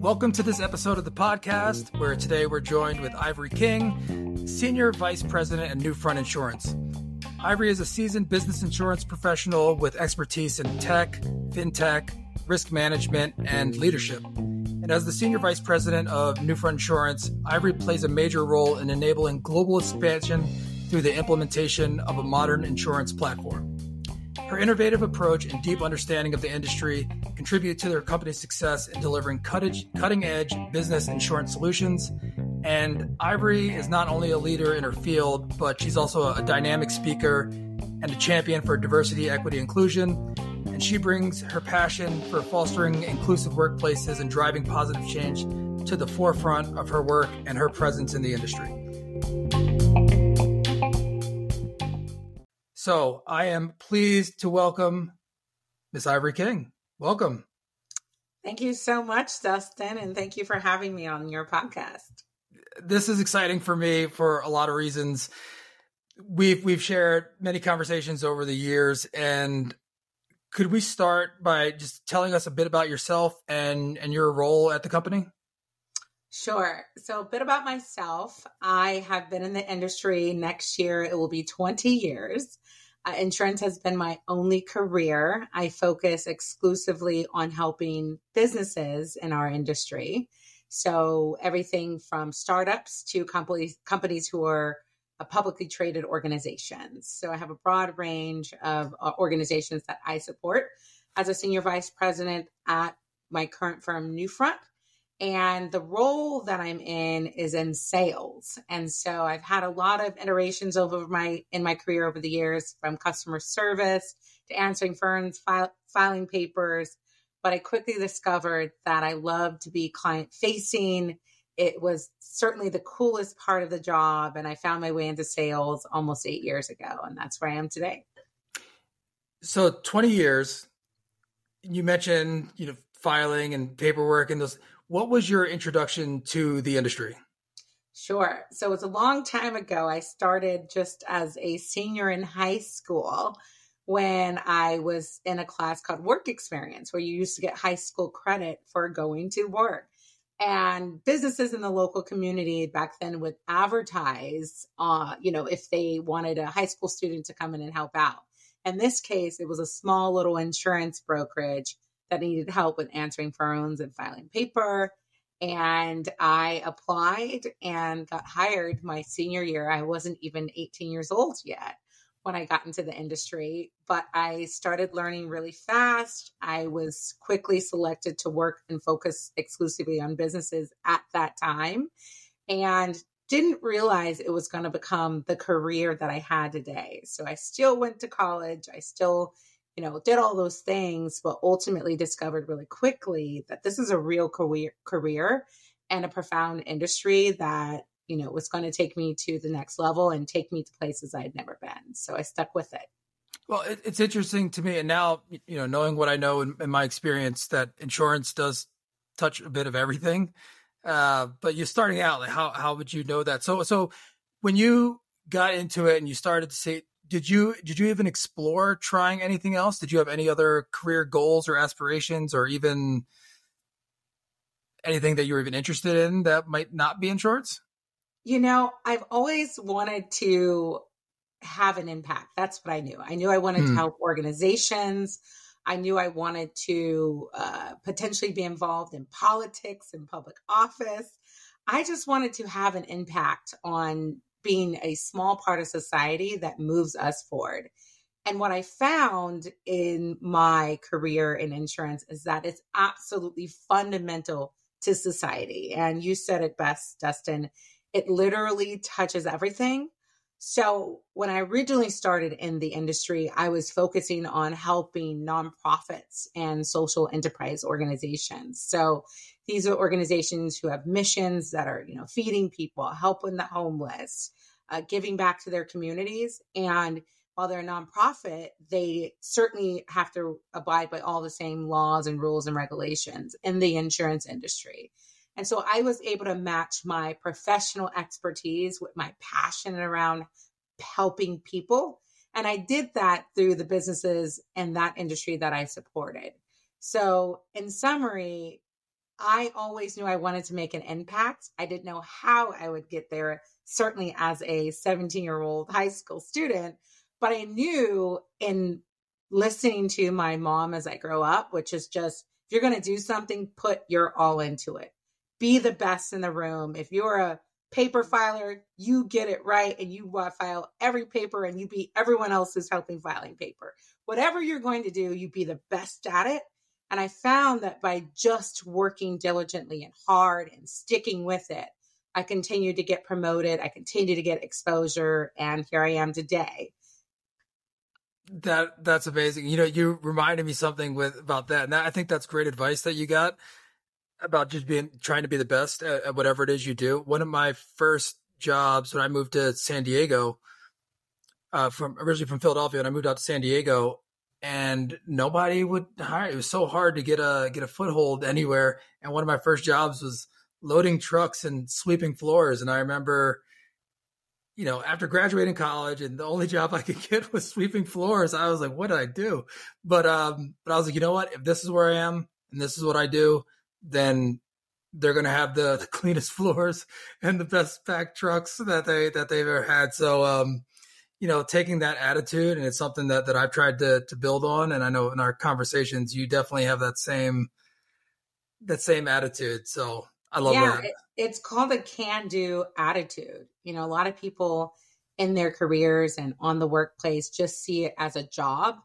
Welcome to this episode of the podcast, where today we're joined with Ivoree King, Senior Vice President at Newfront Insurance. Ivoree is a seasoned business insurance professional with expertise in tech, fintech, risk management, and leadership. And as the Senior Vice President of Newfront Insurance, Ivoree plays a major role in enabling global expansion through the implementation of a modern insurance platform. Her innovative approach and deep understanding of the industry contribute to their company's success in delivering cutting edge business insurance solutions and Ivoree is not only a leader in her field, but she's also a dynamic speaker and a champion for diversity, equity, inclusion. And she brings her passion for fostering inclusive workplaces and driving positive change to the forefront of her work and her presence in the industry. So I am pleased to welcome Miss Ivoree King. Welcome. Thank you so much, Dustin, and thank you for having me on your podcast this is exciting for me for a lot of reasons. We've we've shared many conversations over the years, and could we start by just telling us a bit about yourself and and your role at the company? Sure. So, a bit about myself. I have been in the industry. Next year, it will be 20 years. Uh, insurance has been my only career. I focus exclusively on helping businesses in our industry. So everything from startups to companies companies who are publicly traded organizations. So I have a broad range of uh, organizations that I support as a senior vice president at my current firm, Newfront. And the role that I'm in is in sales. And so I've had a lot of iterations over my in my career over the years, from customer service to answering phones, file, filing papers, but I quickly discovered that I love to be client facing. It was certainly the coolest part of the job. And I found my way into sales almost eight years ago. And that's where I am today. So 20 years, you mentioned, you know, filing and paperwork and those. What was your introduction to the industry? Sure. So it was a long time ago. I started just as a senior in high school when I was in a class called Work Experience, where you used to get high school credit for going to work. And businesses in the local community back then would advertise, uh, you know, if they wanted a high school student to come in and help out. In this case, it was a small little insurance brokerage that needed help with answering phones and filing paper. And I applied and got hired my senior year. I wasn't even 18 years old yet when I got into the industry, but I started learning really fast. I was quickly selected to work and focus exclusively on businesses at that time and didn't realize it was going to become the career that I had today. So I still went to college. I still, you know, did all those things, but ultimately discovered really quickly that this is a real career career and a profound industry that you know, was going to take me to the next level and take me to places I had never been. So I stuck with it. Well, it, it's interesting to me, and now you know, knowing what I know in, in, my experience, that insurance does touch a bit of everything. Uh, but you're starting out, like how how would you know that? So so when you got into it and you started to see, did you did you even explore trying anything else? Did you have any other career goals or aspirations, or even anything that you were even interested in that might not be in shorts? You know, I've always wanted to have an impact. That's what I knew. I knew I wanted to hmm. help organizations. I knew I wanted to uh, potentially be involved in politics and public office. I just wanted to have an impact on being a small part of society that moves us forward. And what I found in my career in insurance is that it's absolutely fundamental to society. And you said it best, Dustin. It literally touches everything. So, when I originally started in the industry, I was focusing on helping nonprofits and social enterprise organizations. So, these are organizations who have missions that are, you know, feeding people, helping the homeless, uh, giving back to their communities. And while they're a nonprofit, they certainly have to abide by all the same laws and rules and regulations in the insurance industry. And so I was able to match my professional expertise with my passion around helping people And I did that through the businesses and that industry that I supported. So, in summary, I always knew I wanted to make an impact. I didn't know how I would get there, certainly as a 17 year old high school student, but I knew in listening to my mom as I grow up, which is just if you're going to do something, put your all into it. Be the best in the room. If you're a paper filer, you get it right and you file every paper and you beat everyone else who's helping filing paper. Whatever you're going to do, you be the best at it. And I found that by just working diligently and hard and sticking with it, I continued to get promoted. I continued to get exposure. And here I am today. That that's amazing. You know, you reminded me something with about that, and that, I think that's great advice that you got about just being trying to be the best at, at, whatever it is you do. One of my first jobs when I moved to San Diego, uh, from originally from Philadelphia, and I moved out to San Diego, and nobody would hire. It was so hard to get a get a foothold anywhere. And one of my first jobs was loading trucks and sweeping floors. And I remember you know, after graduating college and the only job I could get was sweeping floors, I was like, what did I do? But um, but I was like, you know what? If this is where I am and this is what I do, then they're gonna have the, the cleanest floors and the best packed trucks that they that they've ever had. So um, you know, taking that attitude and it's something that that I've tried to to build on. And I know in our conversations you definitely have that same that same attitude. So I love yeah, that. It, it's called a can do attitude. You know, a lot of people in their careers and on the workplace just see it as a job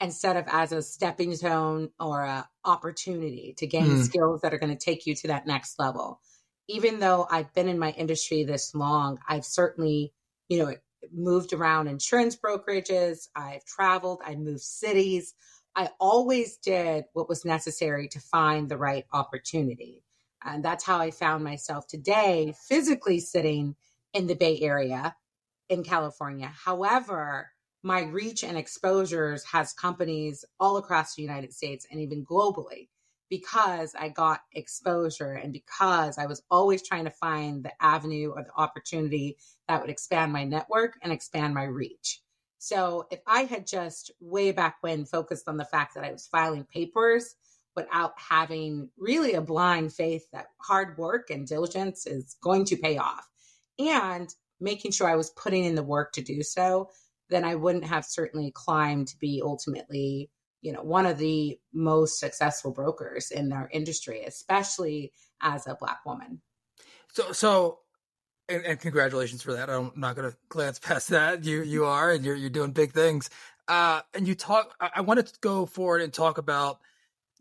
instead of as a stepping stone or a opportunity to gain mm. skills that are going to take you to that next level. Even though I've been in my industry this long, I've certainly, you know, moved around insurance brokerages, I've traveled, I moved cities. I always did what was necessary to find the right opportunity. And that's how I found myself today, physically sitting in the Bay Area in California. However, my reach and exposures has companies all across the United States and even globally because I got exposure and because I was always trying to find the avenue or the opportunity that would expand my network and expand my reach. So if I had just way back when focused on the fact that I was filing papers, without having really a blind faith that hard work and diligence is going to pay off and making sure I was putting in the work to do so, then I wouldn't have certainly climbed to be ultimately, you know, one of the most successful brokers in our industry, especially as a black woman. So, so, and, and congratulations for that. I'm not going to glance past that. You, you are, and you're, you're doing big things. Uh, and you talk, I, I wanted to go forward and talk about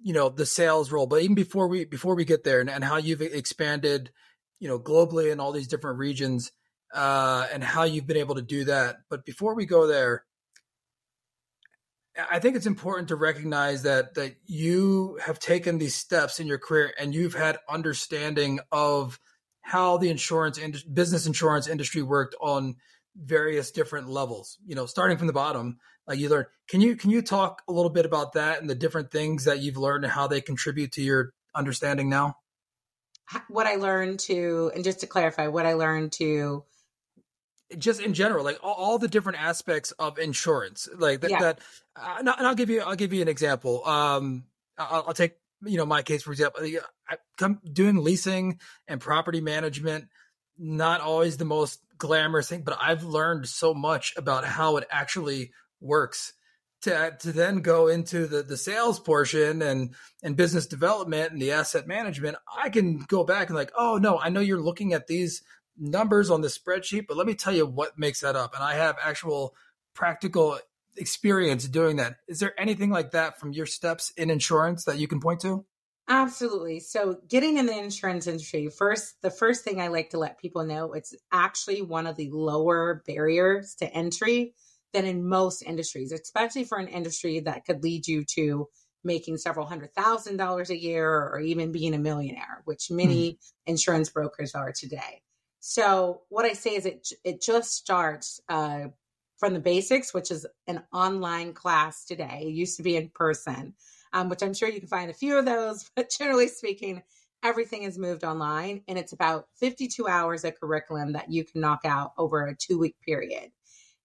you know the sales role but even before we before we get there and, and how you've expanded you know globally in all these different regions uh, and how you've been able to do that but before we go there i think it's important to recognize that that you have taken these steps in your career and you've had understanding of how the insurance and business insurance industry worked on various different levels you know starting from the bottom like you learn. Can you can you talk a little bit about that and the different things that you've learned and how they contribute to your understanding now? What I learned to, and just to clarify, what I learned to just in general, like all, all, the different aspects of insurance, like that. Yeah. that uh, and I'll give you, I'll give you an example. Um, I'll, I'll take you know my case for example. I come doing leasing and property management, not always the most glamorous thing, but I've learned so much about how it actually works to to then go into the the sales portion and and business development and the asset management i can go back and like oh no i know you're looking at these numbers on the spreadsheet but let me tell you what makes that up and i have actual practical experience doing that is there anything like that from your steps in insurance that you can point to absolutely so getting in the insurance industry first the first thing i like to let people know it's actually one of the lower barriers to entry than in most industries, especially for an industry that could lead you to making several hundred thousand dollars a year or even being a millionaire, which many mm-hmm. insurance brokers are today. So what I say is it it just starts uh, from the basics, which is an online class today. It used to be in person, um, which I'm sure you can find a few of those, but generally speaking, everything has moved online, and it's about 52 hours of curriculum that you can knock out over a two week period.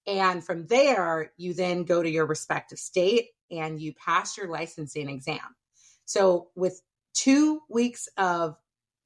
And from there, you then go to your respective state and you pass your licensing exam. So, with two weeks of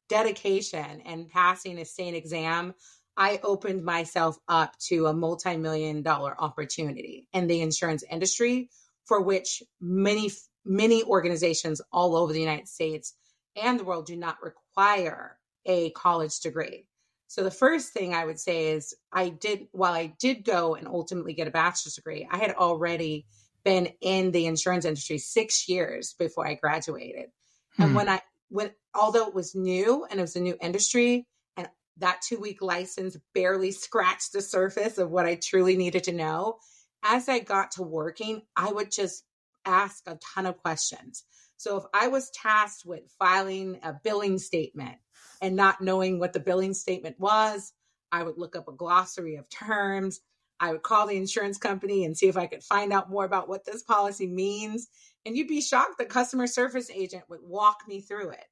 dedication and passing a state exam, I opened myself up to a multi million dollar opportunity in the insurance industry for which many, many organizations all over the United States and the world do not require a college degree. So the first thing I would say is I did while I did go and ultimately get a bachelor's degree, I had already been in the insurance industry 6 years before I graduated. Hmm. And when I when although it was new and it was a new industry and that 2 week license barely scratched the surface of what I truly needed to know, as I got to working, I would just ask a ton of questions. So if I was tasked with filing a billing statement and not knowing what the billing statement was, I would look up a glossary of terms. I would call the insurance company and see if I could find out more about what this policy means. And you'd be shocked the customer service agent would walk me through it.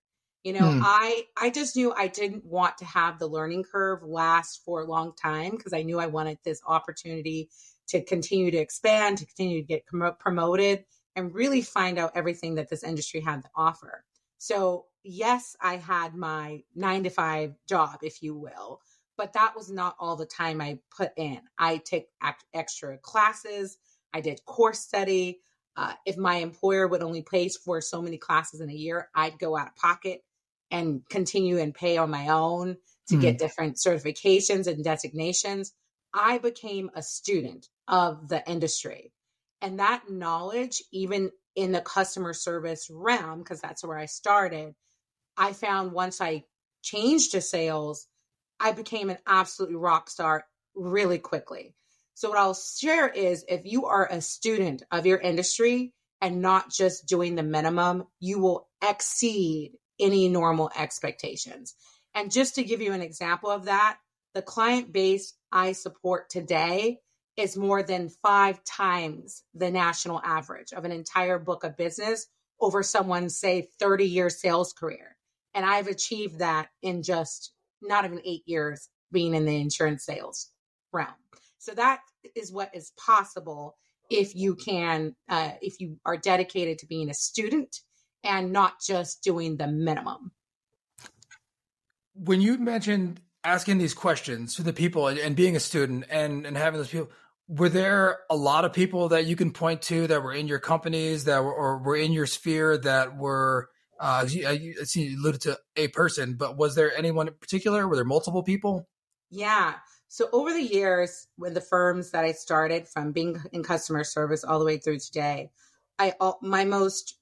You know, hmm. I I just knew I didn't want to have the learning curve last for a long time because I knew I wanted this opportunity to continue to expand, to continue to get promoted and really find out everything that this industry had to offer. So, yes, I had my 9 to 5 job if you will, but that was not all the time I put in. I took extra classes, I did course study. Uh, if my employer would only pay for so many classes in a year, I'd go out of pocket and continue and pay on my own to mm-hmm. get different certifications and designations. I became a student of the industry. And that knowledge, even in the customer service realm, because that's where I started, I found once I changed to sales, I became an absolute rock star really quickly. So, what I'll share is if you are a student of your industry and not just doing the minimum, you will exceed any normal expectations. And just to give you an example of that, the client base I support today is more than five times the national average of an entire book of business over someone's, say, 30 year sales career. And I've achieved that in just not even eight years being in the insurance sales realm. So that is what is possible if you can, uh, if you are dedicated to being a student and not just doing the minimum. When you mentioned asking these questions to the people and, and being a student and, and having those people, were there a lot of people that you can point to that were in your companies that were or were in your sphere that were uh I, see you alluded to a person but was there anyone in particular? Were there multiple people? Yeah so over the years with the firms that i started from being in customer service all the way through today i my most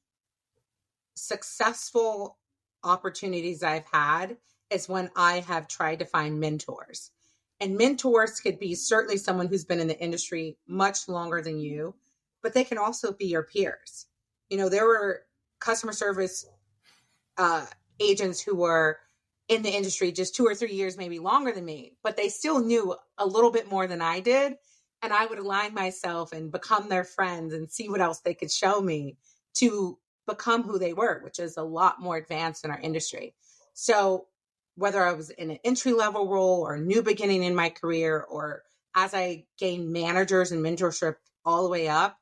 successful opportunities i've had is when i have tried to find mentors and mentors could be certainly someone who's been in the industry much longer than you, but they can also be your peers. You know, there were customer service uh, agents who were in the industry just two or three years, maybe longer than me, but they still knew a little bit more than I did. And I would align myself and become their friends and see what else they could show me to become who they were, which is a lot more advanced in our industry. So whether I was in an entry level role or new beginning in my career, or as I gained managers and mentorship all the way up,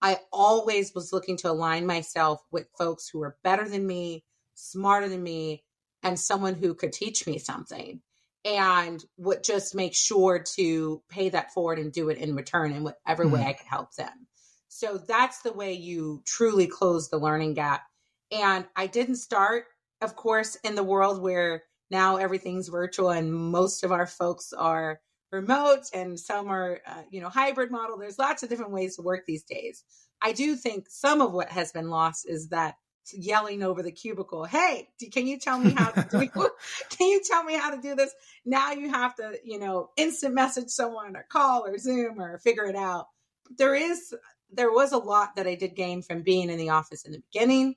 I always was looking to align myself with folks who were better than me, smarter than me, and someone who could teach me something and would just make sure to pay that forward and do it in return in whatever mm-hmm. way I could help them. So that's the way you truly close the learning gap. And I didn't start, of course, in the world where now everything's virtual and most of our folks are remote and some are uh, you know hybrid model there's lots of different ways to work these days i do think some of what has been lost is that yelling over the cubicle hey can you tell me how to do can you tell me how to do this now you have to you know instant message someone or call or zoom or figure it out there is there was a lot that i did gain from being in the office in the beginning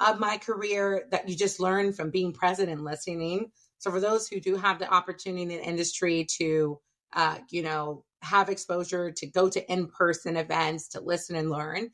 of my career that you just learn from being present and listening. So for those who do have the opportunity in the industry to, uh, you know, have exposure to go to in-person events to listen and learn,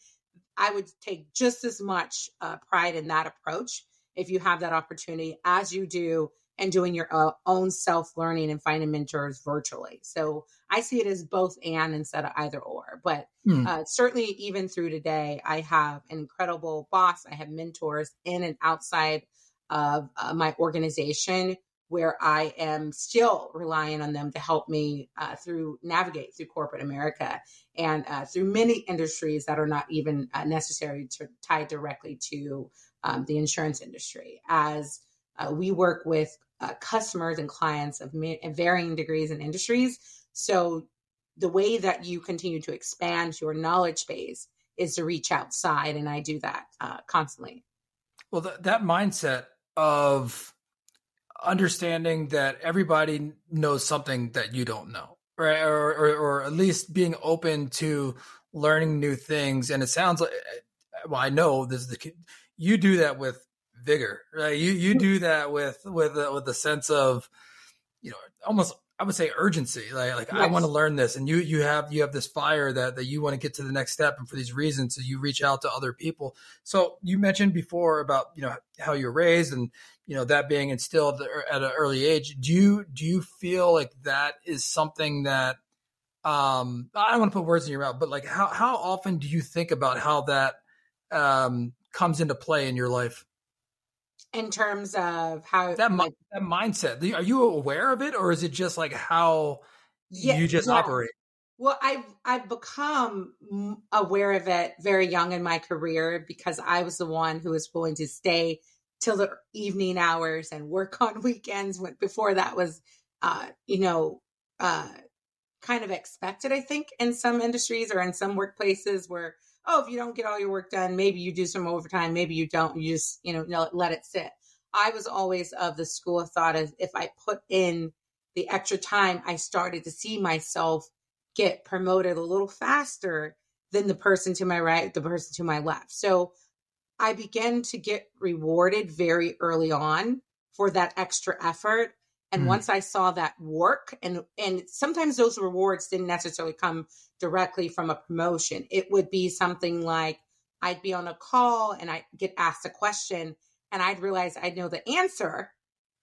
I would take just as much uh, pride in that approach if you have that opportunity as you do and doing your uh, own self learning and finding mentors virtually. So I see it as both and instead of either or. But hmm. uh, certainly, even through today, I have an incredible boss. I have mentors in and outside of uh, my organization where I am still relying on them to help me uh, through navigate through corporate America and uh, through many industries that are not even uh, necessarily to, tied directly to um, the insurance industry. As uh, we work with uh, customers and clients of ma- varying degrees and industries, so the way that you continue to expand your knowledge base is to reach outside, and I do that uh, constantly. Well, th- that mindset of understanding that everybody knows something that you don't know, right? Or, or, or at least being open to learning new things. And it sounds like, well, I know this is the, you do that with vigor, right? You, you do that with, with, uh, with a sense of, you know, almost I would say urgency. Like, like yes. I want to learn this, and you you have you have this fire that that you want to get to the next step, and for these reasons, so you reach out to other people. So you mentioned before about you know how you're raised, and you know that being instilled at an early age. Do you do you feel like that is something that um I don't want to put words in your mouth, but like how how often do you think about how that um comes into play in your life? in terms of how that, like, that mindset are you aware of it or is it just like how yeah, you just yeah. operate well i've i've become aware of it very young in my career because i was the one who was willing to stay till the evening hours and work on weekends when before that was uh you know uh kind of expected i think in some industries or in some workplaces where oh, if you don't get all your work done, maybe you do some overtime, maybe you don't. You just, you know, let it sit. I was always of the school of thought as if I put in the extra time, I started to see myself get promoted a little faster than the person to my right, the person to my left. So I began to get rewarded very early on for that extra effort. And mm. once I saw that work and and sometimes those rewards didn't necessarily come directly from a promotion. It would be something like I'd be on a call and I'd get asked a question and I'd realize I'd know the answer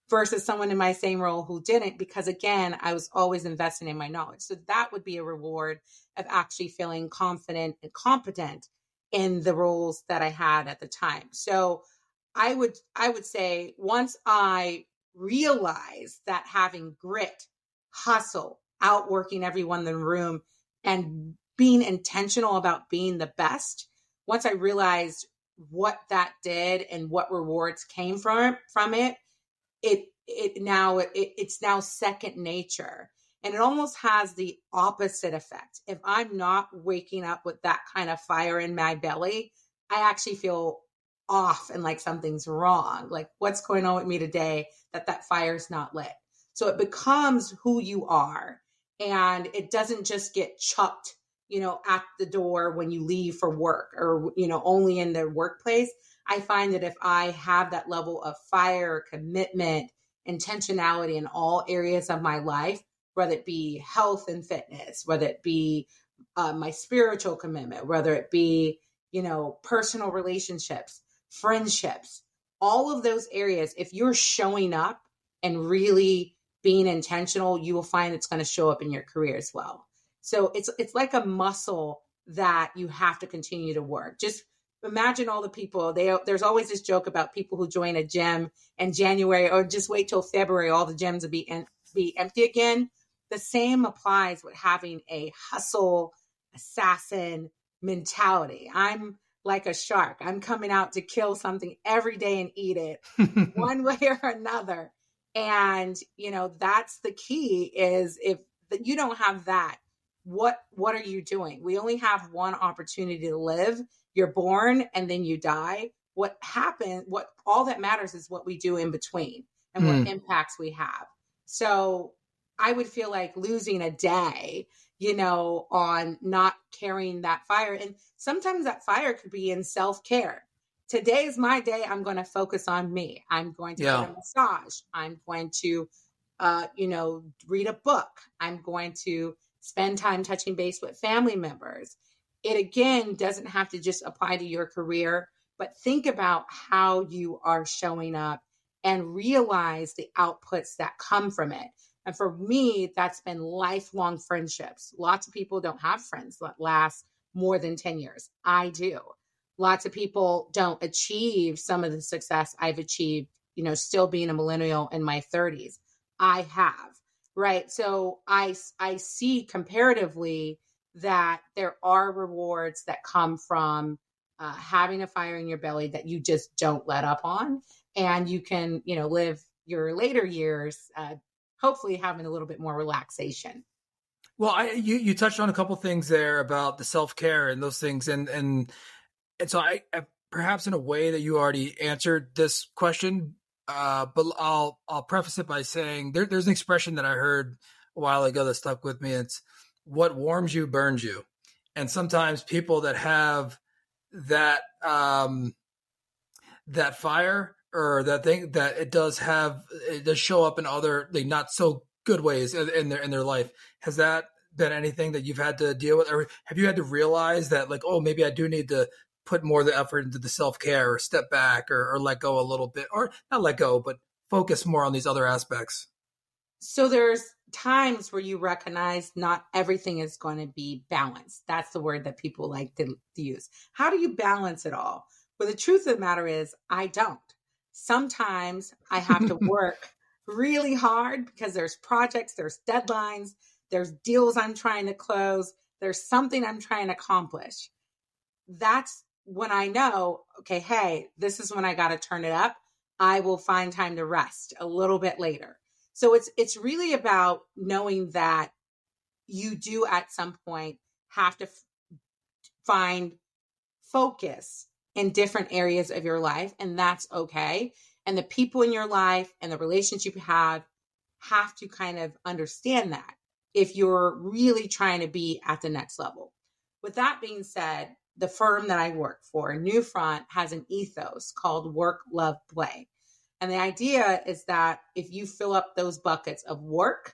versus someone in my same role who didn't because again I was always investing in my knowledge. So that would be a reward of actually feeling confident and competent in the roles that I had at the time. So I would I would say once I realized that having grit, hustle, outworking everyone in the room and being intentional about being the best once i realized what that did and what rewards came from from it it it now it, it's now second nature and it almost has the opposite effect. If i'm not waking up with that kind of fire in my belly i actually feel off and like something's wrong. Like what's going on with me today that that fire's not lit? So it becomes who you are. And it doesn't just get chucked you know at the door when you leave for work or you know only in the workplace. I find that if i have that level of fire commitment intentionality in all areas of my life whether it be health and fitness whether it be uh, my spiritual commitment whether it be you know personal relationships friendships all of those areas if you're showing up and really being intentional, you will find it's going to show up in your career as well. So it's it's like a muscle that you have to continue to work. Just imagine all the people. They there's always this joke about people who join a gym in January or just wait till February, all the gyms will be en- be empty again. The same applies with having a hustle assassin mentality. I'm like a shark. I'm coming out to kill something every day and eat it one way or another and you know that's the key is if you don't have that what what are you doing we only have one opportunity to live you're born and then you die what happened what all that matters is what we do in between and mm. what hmm. impacts we have so i would feel like losing a day you know on not carrying that fire and sometimes that fire could be in self-care today is my day. I'm going to focus on me. I'm going to yeah. get a massage. I'm going to, uh, you know, read a book. I'm going to spend time touching base with family members. It again doesn't have to just apply to your career, but think about how you are showing up and realize the outputs that come from it. And for me, that's been lifelong friendships. Lots of people don't have friends that last more than 10 years. I do. Lots of people don't achieve some of the success I've achieved, you know, still being a millennial in my 30s. I have, right? So I I see comparatively that there are rewards that come from uh, having a fire in your belly that you just don't let up on, and you can, you know, live your later years, uh, hopefully having a little bit more relaxation. Well, I you you touched on a couple things there about the self care and those things, and and and so I, I, perhaps in a way that you already answered this question, uh, but I'll I'll preface it by saying there, there's an expression that I heard a while ago that stuck with me. It's what warms you burns you, and sometimes people that have that um, that fire or that thing that it does have it does show up in other like not so good ways in their in their life. Has that been anything that you've had to deal with, or have you had to realize that like, oh, maybe I do need to put more of the effort into the self care, or step back, or, or let go a little bit, or not let go, but focus more on these other aspects? So there's times where you recognize not everything is going to be balanced. That's the word that people like to, to use. How do you balance it all? Well, the truth of the matter is, I don't. Sometimes I have to work really hard because there's projects, there's deadlines, there's deals I'm trying to close, there's something I'm trying to accomplish. That's when I know, okay, hey, this is when I got to turn it up. I will find time to rest a little bit later. So it's it's really about knowing that you do at some point have to f- find focus in different areas of your life and that's okay and the people in your life and the relationship you have have to kind of understand that if you're really trying to be at the next level. With that being said, the firm that I work for, Newfront, has an ethos called work, love, play. And the idea is that if you fill up those buckets of work,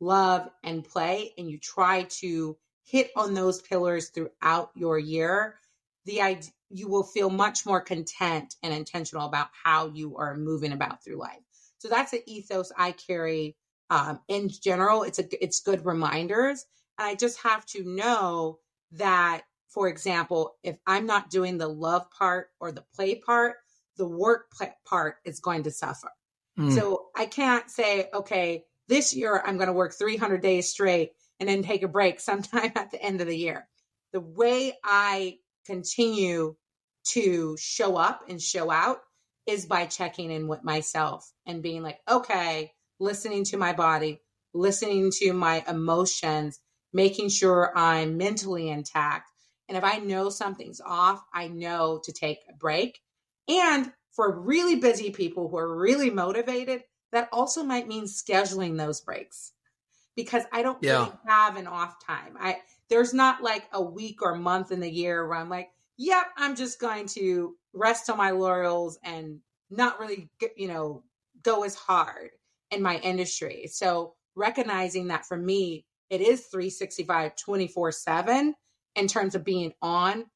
love, and play, and you try to hit on those pillars throughout your year, the idea you will feel much more content and intentional about how you are moving about through life. So that's an ethos I carry um, in general. It's a it's good reminders, and I just have to know that, for example, if I'm not doing the love part or the play part, the work part is going to suffer. Mm. So I can't say, okay, this year I'm going to work 300 days straight and then take a break sometime at the end of the year. The way I continue to show up and show out is by checking in with myself and being like, okay, listening to my body, listening to my emotions, making sure I'm mentally intact. And if I know something's off, I know to take a break. And for really busy people who are really motivated, that also might mean scheduling those breaks because I don't yeah. really have an off time. I there's not like a week or month in the year where I'm like, yep, I'm just going to rest on my laurels and not really, you know, go as hard in my industry. So recognizing that for me, it is 365, 24 7 in terms of being on.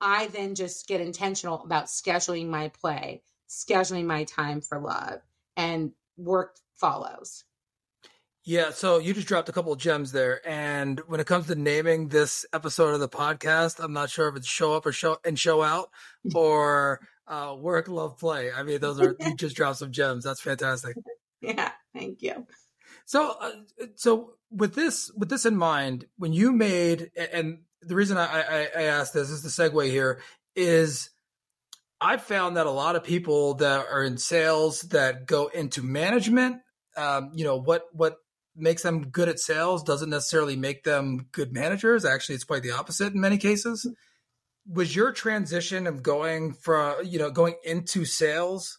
I then just get intentional about scheduling my play, scheduling my time for love, and work follows. Yeah, so you just dropped a couple of gems there, and when it comes to naming this episode of the podcast, I'm not sure if it's show up or show and show out or uh, work, love, play. I mean, those are you just dropped some gems. That's fantastic. Yeah, thank you. So, uh, so with this with this in mind, when you made and the reason I, I, I asked this is the segue here is I've found that a lot of people that are in sales that go into management, um, you know, what what makes them good at sales doesn't necessarily make them good managers. Actually, it's quite the opposite in many cases. Was your transition of going from, you know, going into sales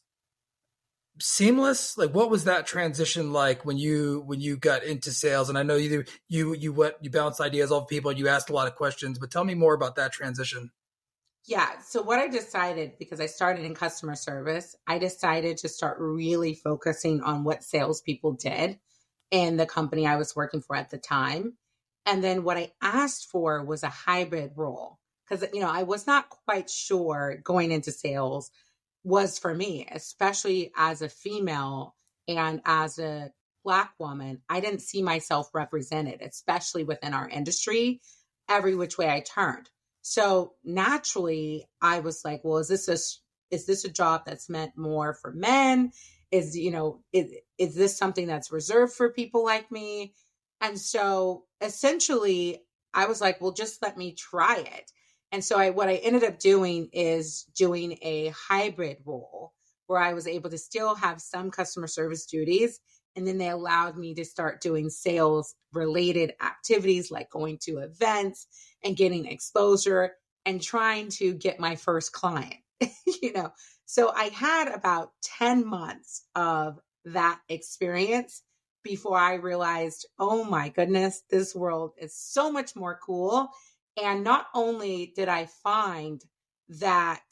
seamless? Like what was that transition like when you when you got into sales? And I know you you you what you bounced ideas off people, you asked a lot of questions, but tell me more about that transition. Yeah. So, what I decided, because I started in customer service, I decided to start really focusing on what salespeople did in the company I was working for at the time. And then what I asked for was a hybrid role because, you know, I was not quite sure going into sales was for me, especially as a female and as a Black woman. I didn't see myself represented, especially within our industry, every which way I turned. So naturally, I was like, well, is this a is this a job that's meant more for men? Is you know, is is this something that's reserved for people like me? And so essentially, I was like, well, just let me try it. And so I what I ended up doing is doing a hybrid role where I was able to still have some customer service duties and then they allowed me to start doing sales related activities like going to events and getting exposure and trying to get my first client. you know, so I had about 10 months of that experience before I realized, oh my goodness, this world is so much more cool. And not only did I find that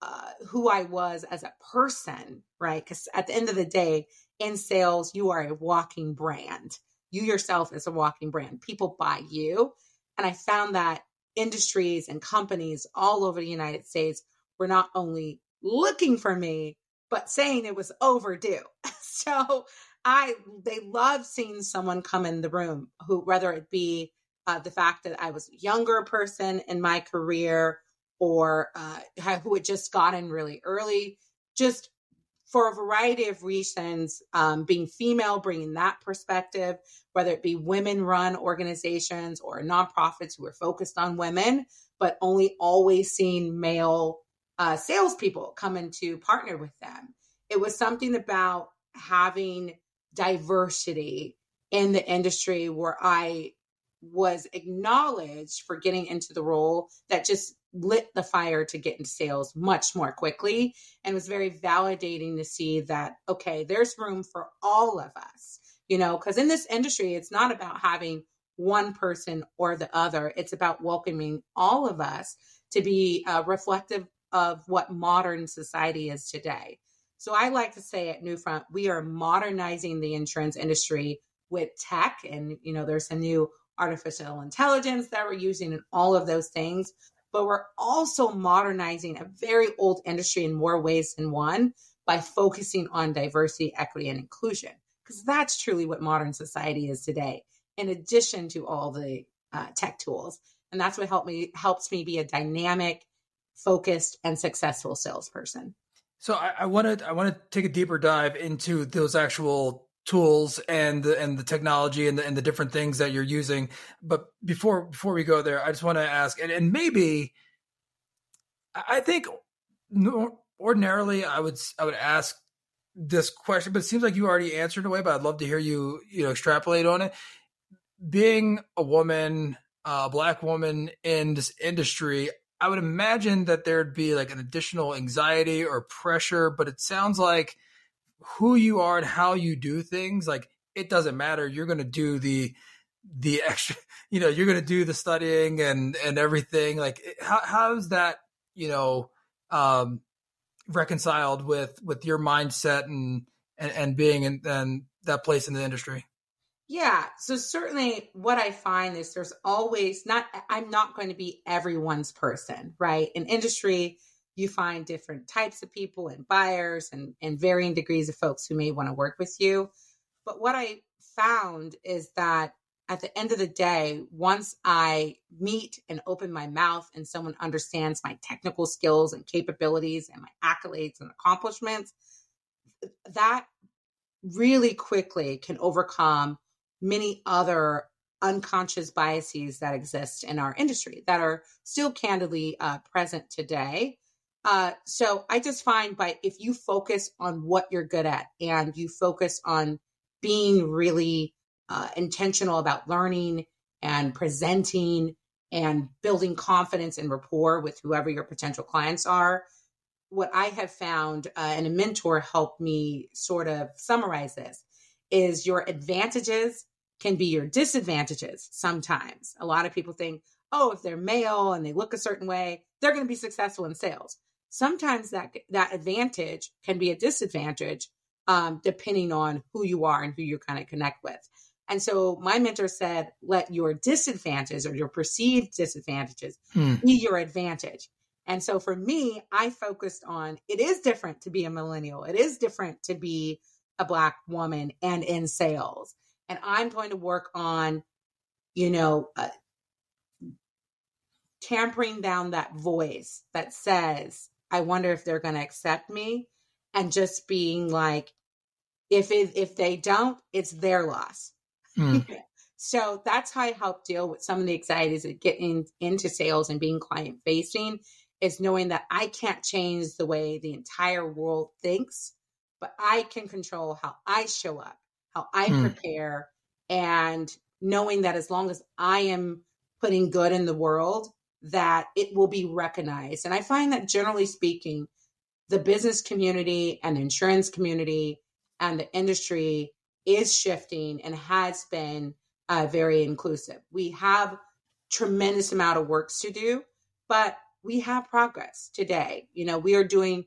uh, who I was as a person, right? Because at the end of the day, in sales, you are a walking brand. You yourself is a walking brand. People buy you. And I found that industries and companies all over the United States were not only looking for me, but saying it was overdue. so I they love seeing someone come in the room who whether it be uh, the fact that I was a younger person in my career or uh, who had just gotten really early, just for a variety of reasons, um, being female, bringing that perspective, whether it be women run organizations or nonprofits who are focused on women, but only always seeing male uh, salespeople coming to partner with them. It was something about having diversity in the industry where I was acknowledged for getting into the role that just lit the fire to get into sales much more quickly and was very validating to see that okay there's room for all of us you know because in this industry it's not about having one person or the other it's about welcoming all of us to be uh, reflective of what modern society is today so I like to say at Newfront, we are modernizing the insurance industry with tech. And, you know, there's a new artificial intelligence that we're using and all of those things. But we're also modernizing a very old industry in more ways than one by focusing on diversity, equity, and inclusion. Because that's truly what modern society is today, in addition to all the uh, tech tools. And that's what helped me helps me be a dynamic, focused, and successful salesperson. So I want to I want to take a deeper dive into those actual tools and the and the technology and the and the different things that you're using. But before before we go there, I just want to ask, and, and maybe I think ordinarily I would I would ask this question, but it seems like you already answered away. But I'd love to hear you you know extrapolate on it. Being a woman, uh, a black woman in this industry, I would imagine that there'd be like an additional anxiety or pressure, but it sounds like who you are and how you do things, like it doesn't matter. You're going to do the the extra, you know, you're going to do the studying and and everything. Like how how's that, you know, um reconciled with with your mindset and and, and being in and that place in the industry? Yeah. So certainly what I find is there's always not, I'm not going to be everyone's person, right? In industry, you find different types of people and buyers and, and varying degrees of folks who may want to work with you. But what I found is that at the end of the day, once I meet and open my mouth and someone understands my technical skills and capabilities and my accolades and accomplishments, that really quickly can overcome many other unconscious biases that exist in our industry that are still candidly uh, present today. Uh, so I just find by if you focus on what you're good at and you focus on being really uh, intentional about learning and presenting and building confidence and rapport with whoever your potential clients are. What I have found, uh, and a mentor helped me sort of summarize this, is your advantages can be your disadvantages sometimes. A lot of people think, oh, if they're male and they look a certain way, they're going to be successful in sales. Sometimes that that advantage can be a disadvantage um, depending on who you are and who you kind of connect with. And so my mentor said, let your disadvantages or your perceived disadvantages hmm. be your advantage. And so for me, I focused on it is different to be a millennial. It is different to be a black woman and in sales. And I'm going to work on, you know, uh, tampering down that voice that says, I wonder if they're going to accept me and just being like, if it, if they don't, it's their loss. Mm. so that's how I help deal with some of the anxieties of getting into sales and being client facing is knowing that I can't change the way the entire world thinks, but I can control how I show up, how I mm. prepare, and knowing that as long as I am putting good in the world, that it will be recognized. And I find that generally speaking, the business community and the insurance community and the industry is shifting and has been uh, very inclusive. We have tremendous amount of work to do, but we have progress today. You know, we are doing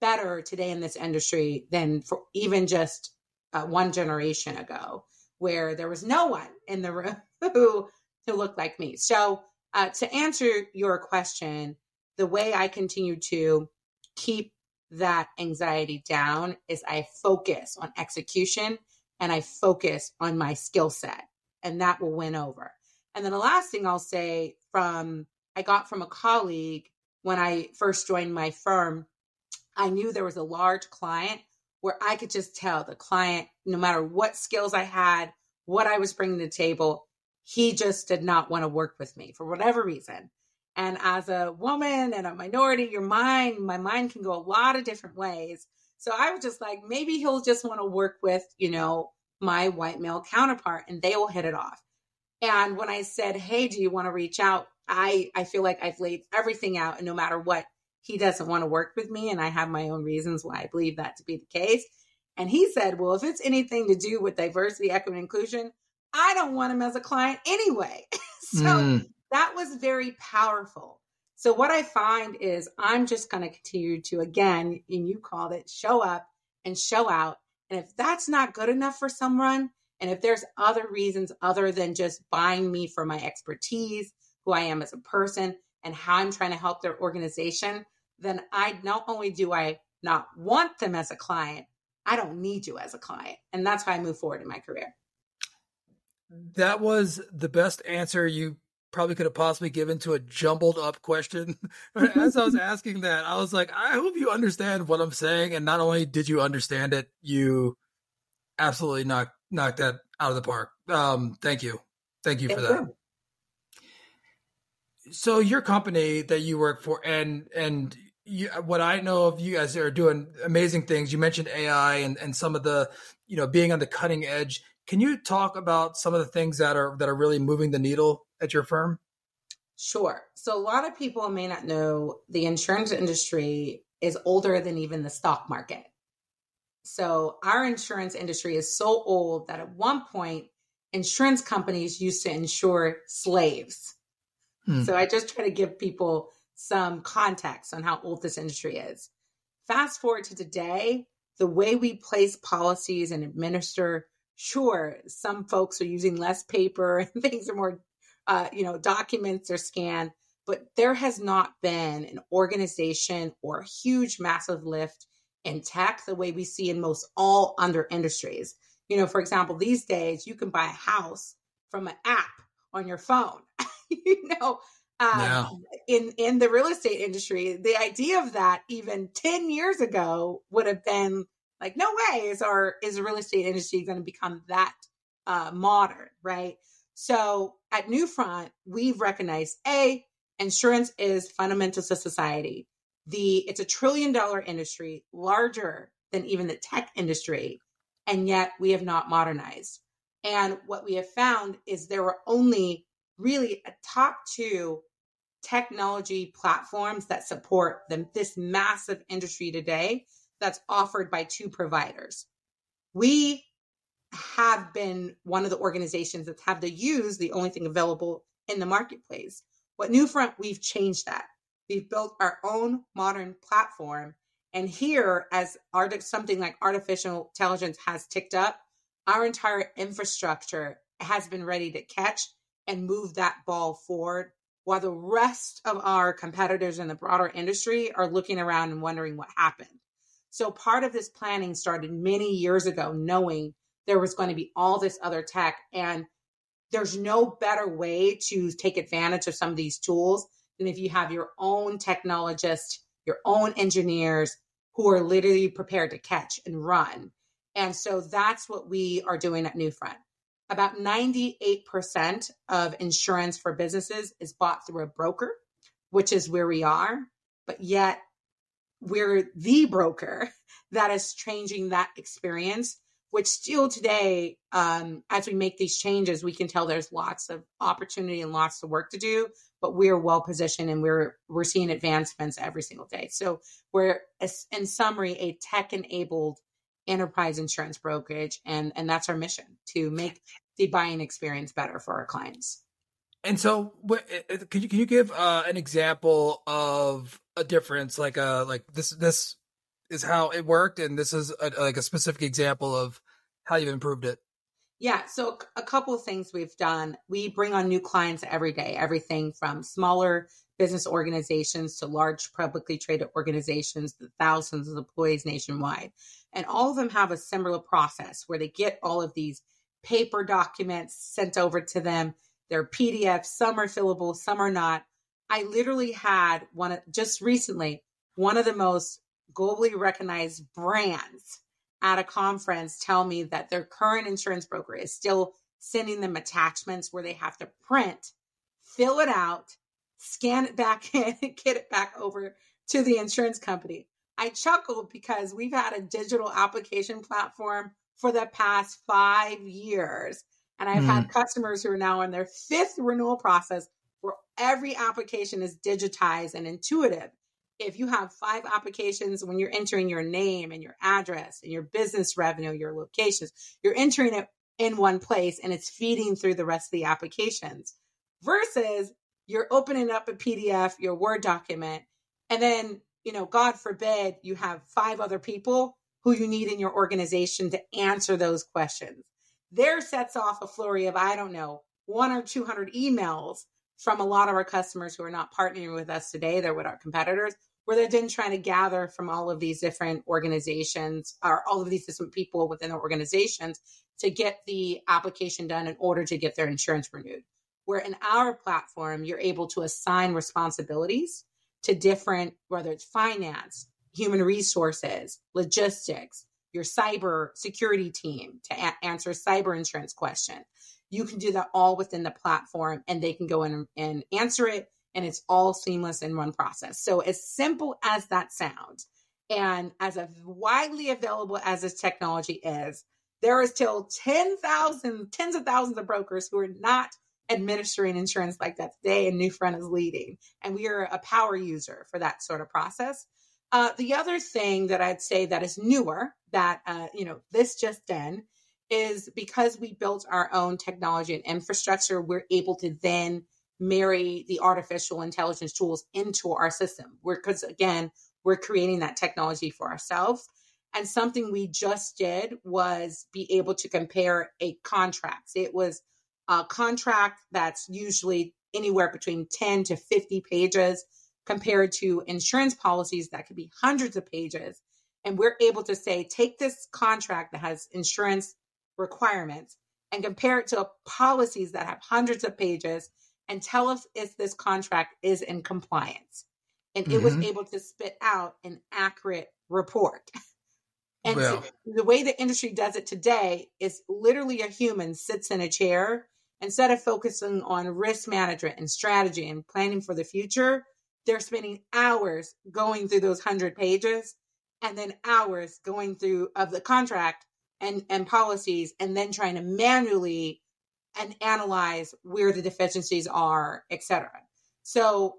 better today in this industry than for even just uh, one generation ago, where there was no one in the room who who looked like me. So, uh, to answer your question, the way I continue to keep that anxiety down is I focus on execution and I focus on my skill set, and that will win over. And then the last thing I'll say from I got from a colleague when I first joined my firm, I knew there was a large client where I could just tell the client, no matter what skills I had, what I was bringing to the table, he just did not want to work with me for whatever reason. And as a woman and a minority, your mind, my mind can go a lot of different ways. So I was just like, maybe he'll just want to work with, you know, my white male counterpart and they will hit it off. And when I said, Hey, do you want to reach out? I, I feel like I've laid everything out and no matter what, he doesn't want to work with me. And I have my own reasons why I believe that to be the case. And he said, well, if it's anything to do with diversity, equity, inclusion, I don't want him as a client anyway. so mm that was very powerful. So what I find is I'm just going to continue to again, and you called it show up and show out. And if that's not good enough for someone, and if there's other reasons other than just buying me for my expertise, who I am as a person, and how I'm trying to help their organization, then I not only do I not want them as a client, I don't need you as a client. And that's how I move forward in my career. That was the best answer you probably could have possibly given to a jumbled up question. As I was asking that, I was like, I hope you understand what I'm saying. And not only did you understand it, you absolutely knocked knocked that out of the park. Um, thank you. Thank you for that. So your company that you work for and and you, what I know of you guys are doing amazing things. You mentioned AI and, and some of the, you know, being on the cutting edge. Can you talk about some of the things that are that are really moving the needle at your firm? Sure. So a lot of people may not know the insurance industry is older than even the stock market. So our insurance industry is so old that at one point insurance companies used to insure slaves. Hmm. So I just try to give people some context on how old this industry is. Fast forward to today, the way we place policies and administer, sure, some folks are using less paper and things are more uh, you know, documents are scanned, but there has not been an organization or huge, massive lift in tech the way we see in most all other industries. You know, for example, these days you can buy a house from an app on your phone. you know, um, yeah. in in the real estate industry, the idea of that even ten years ago would have been like, no way is our is the real estate industry going to become that uh, modern, right? So at Newfront, we've recognized A, insurance is fundamental to society. The it's a trillion dollar industry, larger than even the tech industry, and yet we have not modernized. And what we have found is there were only really a top two technology platforms that support them, this massive industry today that's offered by two providers. We have been one of the organizations that have to use the only thing available in the marketplace. What Newfront, we've changed that. We've built our own modern platform. And here, as art, something like artificial intelligence has ticked up, our entire infrastructure has been ready to catch and move that ball forward while the rest of our competitors in the broader industry are looking around and wondering what happened. So part of this planning started many years ago, knowing there was going to be all this other tech. And there's no better way to take advantage of some of these tools than if you have your own technologists, your own engineers who are literally prepared to catch and run. And so that's what we are doing at Newfront. About 98% of insurance for businesses is bought through a broker, which is where we are. But yet, we're the broker that is changing that experience which still today um, as we make these changes we can tell there's lots of opportunity and lots of work to do but we're well positioned and we're we're seeing advancements every single day so we're in summary a tech enabled enterprise insurance brokerage and and that's our mission to make the buying experience better for our clients and so, can you can you give uh, an example of a difference, like a uh, like this this is how it worked, and this is a, like a specific example of how you've improved it? Yeah, so a couple of things we've done. We bring on new clients every day, everything from smaller business organizations to large publicly traded organizations, the thousands of employees nationwide. And all of them have a similar process where they get all of these paper documents sent over to them they're PDFs, some are fillable, some are not. I literally had one just recently, one of the most globally recognized brands at a conference tell me that their current insurance broker is still sending them attachments where they have to print, fill it out, scan it back in, and get it back over to the insurance company. I chuckled because we've had a digital application platform for the past five years and I've mm. had customers who are now in their fifth renewal process where every application is digitized and intuitive. If you have five applications, when you're entering your name and your address and your business revenue, your locations, you're entering it in one place and it's feeding through the rest of the applications versus you're opening up a PDF, your Word document, and then, you know, God forbid you have five other people who you need in your organization to answer those questions there sets off a flurry of, I don't know, one or 200 emails from a lot of our customers who are not partnering with us today. They're with our competitors, where they're then trying to gather from all of these different organizations or all of these different people within their organizations to get the application done in order to get their insurance renewed. Where in our platform, you're able to assign responsibilities to different, whether it's finance, human resources, logistics, your cyber security team to a- answer cyber insurance question. You can do that all within the platform and they can go in and answer it and it's all seamless in one process. So as simple as that sounds and as widely available as this technology is, there is still 10,000, tens of thousands of brokers who are not administering insurance like that today and Newfront is leading. And we are a power user for that sort of process. Uh, the other thing that I'd say that is newer that uh, you know this just then is because we built our own technology and infrastructure, we're able to then marry the artificial intelligence tools into our system. Because again, we're creating that technology for ourselves. And something we just did was be able to compare a contract. It was a contract that's usually anywhere between 10 to 50 pages compared to insurance policies that could be hundreds of pages. And we're able to say, take this contract that has insurance requirements and compare it to policies that have hundreds of pages and tell us if this contract is in compliance. And mm-hmm. it was mm-hmm. able to spit out an accurate report. And well. so the way the industry does it today is literally a human sits in a chair instead of focusing on risk management and strategy and planning for the future they're spending hours going through those 100 pages and then hours going through of the contract and and policies and then trying to manually and analyze where the deficiencies are etc so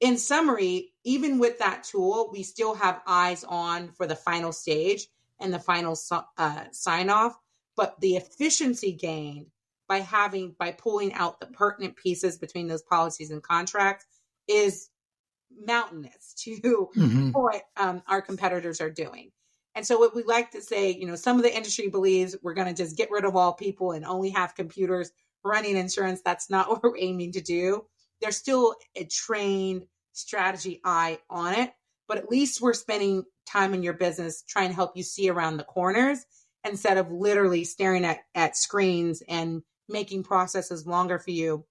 in summary even with that tool we still have eyes on for the final stage and the final uh, sign off but the efficiency gained by having by pulling out the pertinent pieces between those policies and contracts is mountainous to mm-hmm. what um, our competitors are doing. And so, what we like to say, you know, some of the industry believes we're going to just get rid of all people and only have computers running insurance. That's not what we're aiming to do. there's still a trained strategy eye on it, but at least we're spending time in your business trying to help you see around the corners instead of literally staring at, at screens and making processes longer for you.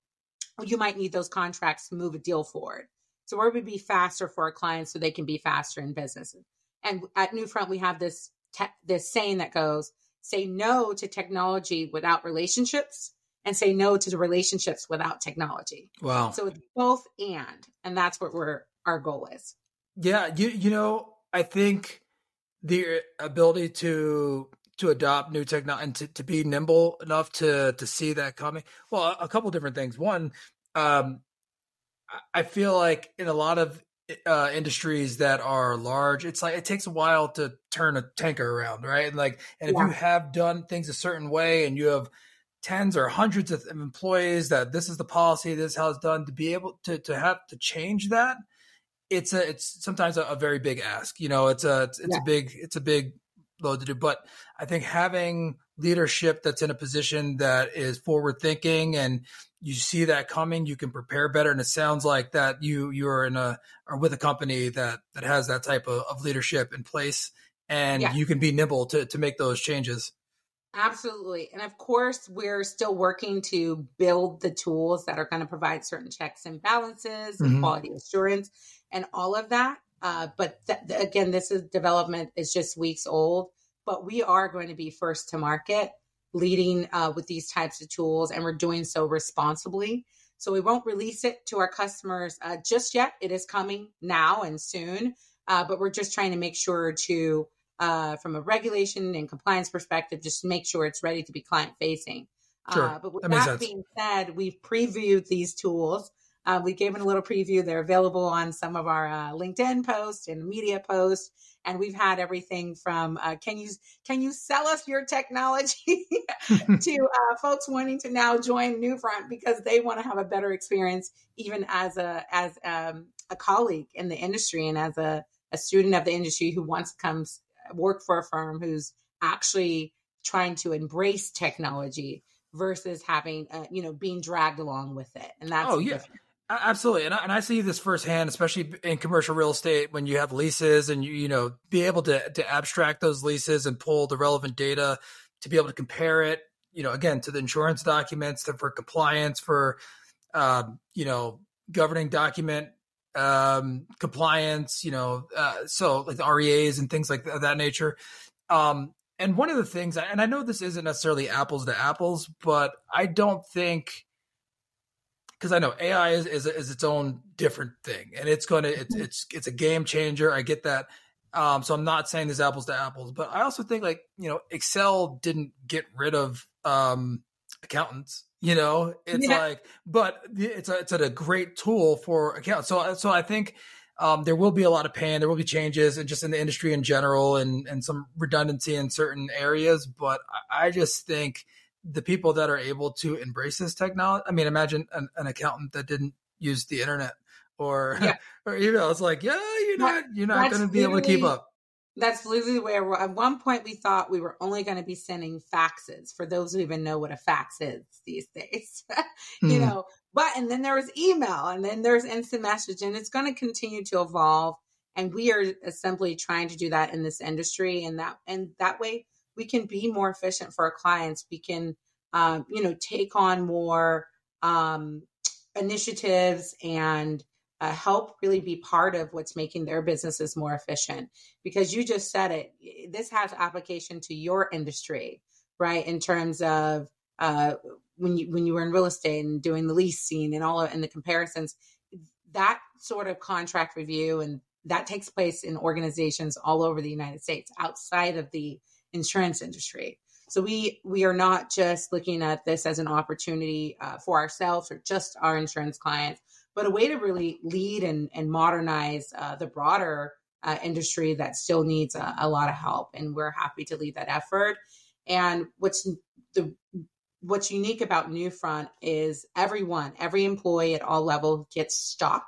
You might need those contracts to move a deal forward. So going to be faster for our clients so they can be faster in business. And at Newfront, we have this te- this saying that goes, say no to technology without relationships and say no to the relationships without technology. Wow. So it's both and, and that's what we're our goal is. Yeah, you you know, I think the ability to to adopt new technology and to, to be nimble enough to to see that coming. Well, a, a couple different things. One, um, I feel like in a lot of uh, industries that are large, it's like it takes a while to turn a tanker around, right? And like, and if yeah. you have done things a certain way, and you have tens or hundreds of employees that this is the policy, this is how it's done, to be able to to have to change that, it's a it's sometimes a, a very big ask. You know, it's a it's, it's yeah. a big it's a big load to do. But I think having leadership that's in a position that is forward thinking and you see that coming, you can prepare better. And it sounds like that you you're in a or with a company that that has that type of, of leadership in place, and yeah. you can be nimble to to make those changes. Absolutely. And of course, we're still working to build the tools that are going to provide certain checks and balances mm-hmm. quality assurance and all of that. Uh, but th- again, this is development is just weeks old, but we are going to be first to market leading uh, with these types of tools, and we're doing so responsibly. So we won't release it to our customers uh, just yet. It is coming now and soon, uh, but we're just trying to make sure to, uh, from a regulation and compliance perspective, just make sure it's ready to be client facing. Sure. Uh, but with that, that being said, we've previewed these tools. Uh, we gave it a little preview. They're available on some of our uh, LinkedIn posts and media posts and we've had everything from uh, can you can you sell us your technology to uh, folks wanting to now join Newfront because they want to have a better experience, even as a as um, a colleague in the industry and as a, a student of the industry who wants to come work for a firm who's actually trying to embrace technology versus having uh, you know being dragged along with it and that's oh yeah different. Absolutely, and I, and I see this firsthand, especially in commercial real estate when you have leases and you you know be able to to abstract those leases and pull the relevant data to be able to compare it, you know, again to the insurance documents to, for compliance for, um, you know, governing document um, compliance, you know, uh, so like the REAs and things like that, that nature. Um, and one of the things, and I know this isn't necessarily apples to apples, but I don't think because I know AI is, is, is its own different thing, and it's going to it's mm-hmm. it's it's a game changer. I get that. Um, so I'm not saying this apples to apples, but I also think like you know Excel didn't get rid of um, accountants. You know, it's yeah. like, but it's a, it's a great tool for accountants. So so I think um, there will be a lot of pain. There will be changes, and just in the industry in general, and and some redundancy in certain areas. But I, I just think the people that are able to embrace this technology. I mean, imagine an, an accountant that didn't use the internet or yeah. or email. It's like, yeah, you're not you're not going to be able to keep up. That's literally where at one point we thought we were only going to be sending faxes for those who even know what a fax is these days. you mm. know, but and then there was email and then there's instant message and it's going to continue to evolve and we are simply trying to do that in this industry and that and that way we can be more efficient for our clients. We can, um, you know, take on more um, initiatives and uh, help really be part of what's making their businesses more efficient. Because you just said it, this has application to your industry, right? In terms of uh, when you when you were in real estate and doing the leasing and all of and the comparisons, that sort of contract review and that takes place in organizations all over the United States outside of the insurance industry. So we we are not just looking at this as an opportunity uh, for ourselves or just our insurance clients, but a way to really lead and, and modernize uh, the broader uh, industry that still needs a, a, lot of help. And we're happy to lead that effort. And what's the what's unique about Newfront is everyone, every employee at all levels gets stock,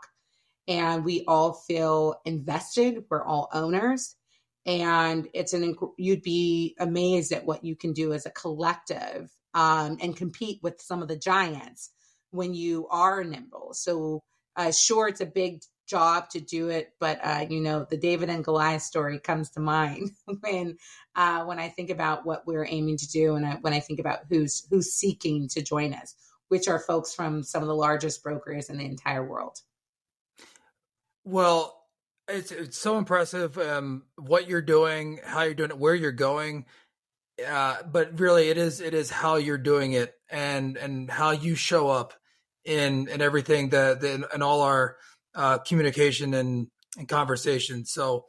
and we all feel invested. We're all owners and it's an you'd be amazed at what you can do as a collective um, and compete with some of the giants when you are nimble. So, uh, sure, it's a big job to do it, but uh, you know, the David and Goliath story comes to mind when uh, when I think about what we're aiming to do, and I, when I think about who's who's seeking to join us, which are folks from some of the largest brokers in the entire world. Well, it's it's so impressive um, what you're doing, how you're doing it, where you're going. Uh, but really, it is it is how you're doing it and and how you show up in in everything that in, in all our uh, communication and and conversation. So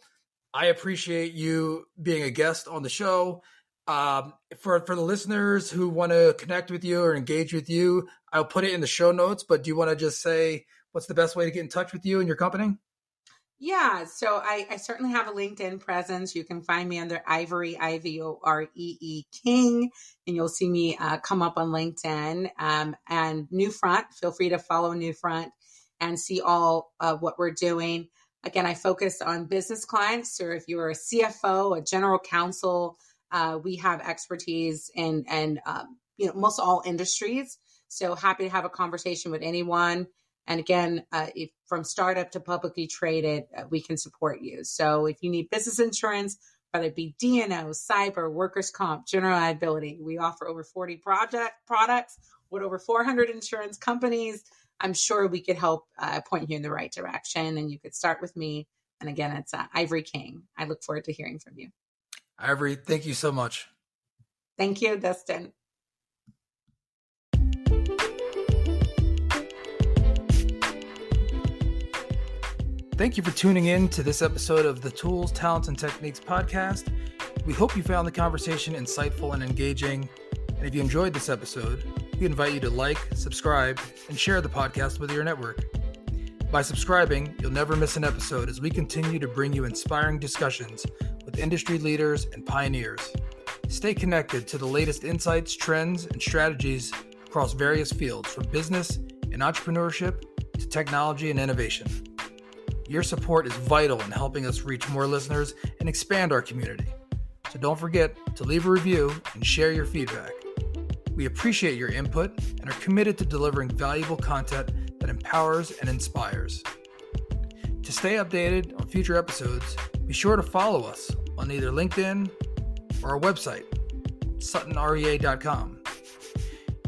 I appreciate you being a guest on the show. Um, for for the listeners who want to connect with you or engage with you, I'll put it in the show notes. But do you want to just say what's the best way to get in touch with you and your company? Yeah, so I, I certainly have a LinkedIn presence. You can find me under Ivoree I V O R E E King, and you'll see me uh, come up on LinkedIn. Um, and Newfront, feel free to follow Newfront and see all of what we're doing. Again, I focus on business clients. So if you're a CFO, a general counsel, uh, we have expertise in and um, you know most all industries. So happy to have a conversation with anyone. And again, uh, if from startup to publicly traded, uh, we can support you. So if you need business insurance, whether it be D&O, cyber, workers' comp, general liability, we offer over 40 project products with over 400 insurance companies. I'm sure we could help uh, point you in the right direction. And you could start with me. And again, it's uh, Ivoree King. I look forward to hearing from you. Ivoree, thank you so much. Thank you, Dustin. Thank you for tuning in to this episode of the Tools, Talents, and Techniques podcast. We hope you found the conversation insightful and engaging. And if you enjoyed this episode, we invite you to like, subscribe, and share the podcast with your network. By subscribing, you'll never miss an episode as we continue to bring you inspiring discussions with industry leaders and pioneers. Stay connected to the latest insights, trends, and strategies across various fields from business and entrepreneurship to technology and innovation. Your support is vital in helping us reach more listeners and expand our community. So don't forget to leave a review and share your feedback. We appreciate your input and are committed to delivering valuable content that empowers and inspires. To stay updated on future episodes, be sure to follow us on either LinkedIn or our website, suttonrea.com.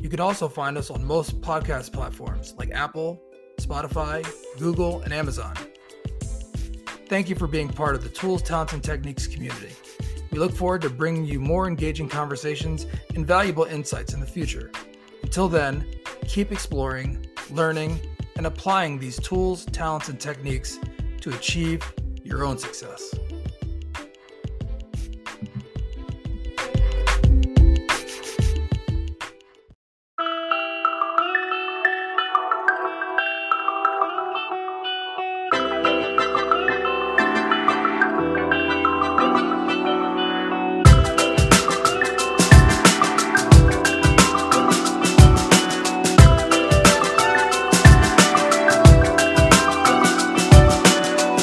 You can also find us on most podcast platforms like Apple, Spotify, Google, and Amazon. Thank you for being part of the Tools, Talents, and Techniques community. We look forward to bringing you more engaging conversations and valuable insights in the future. Until then, keep exploring, learning, and applying these tools, talents, and techniques to achieve your own success.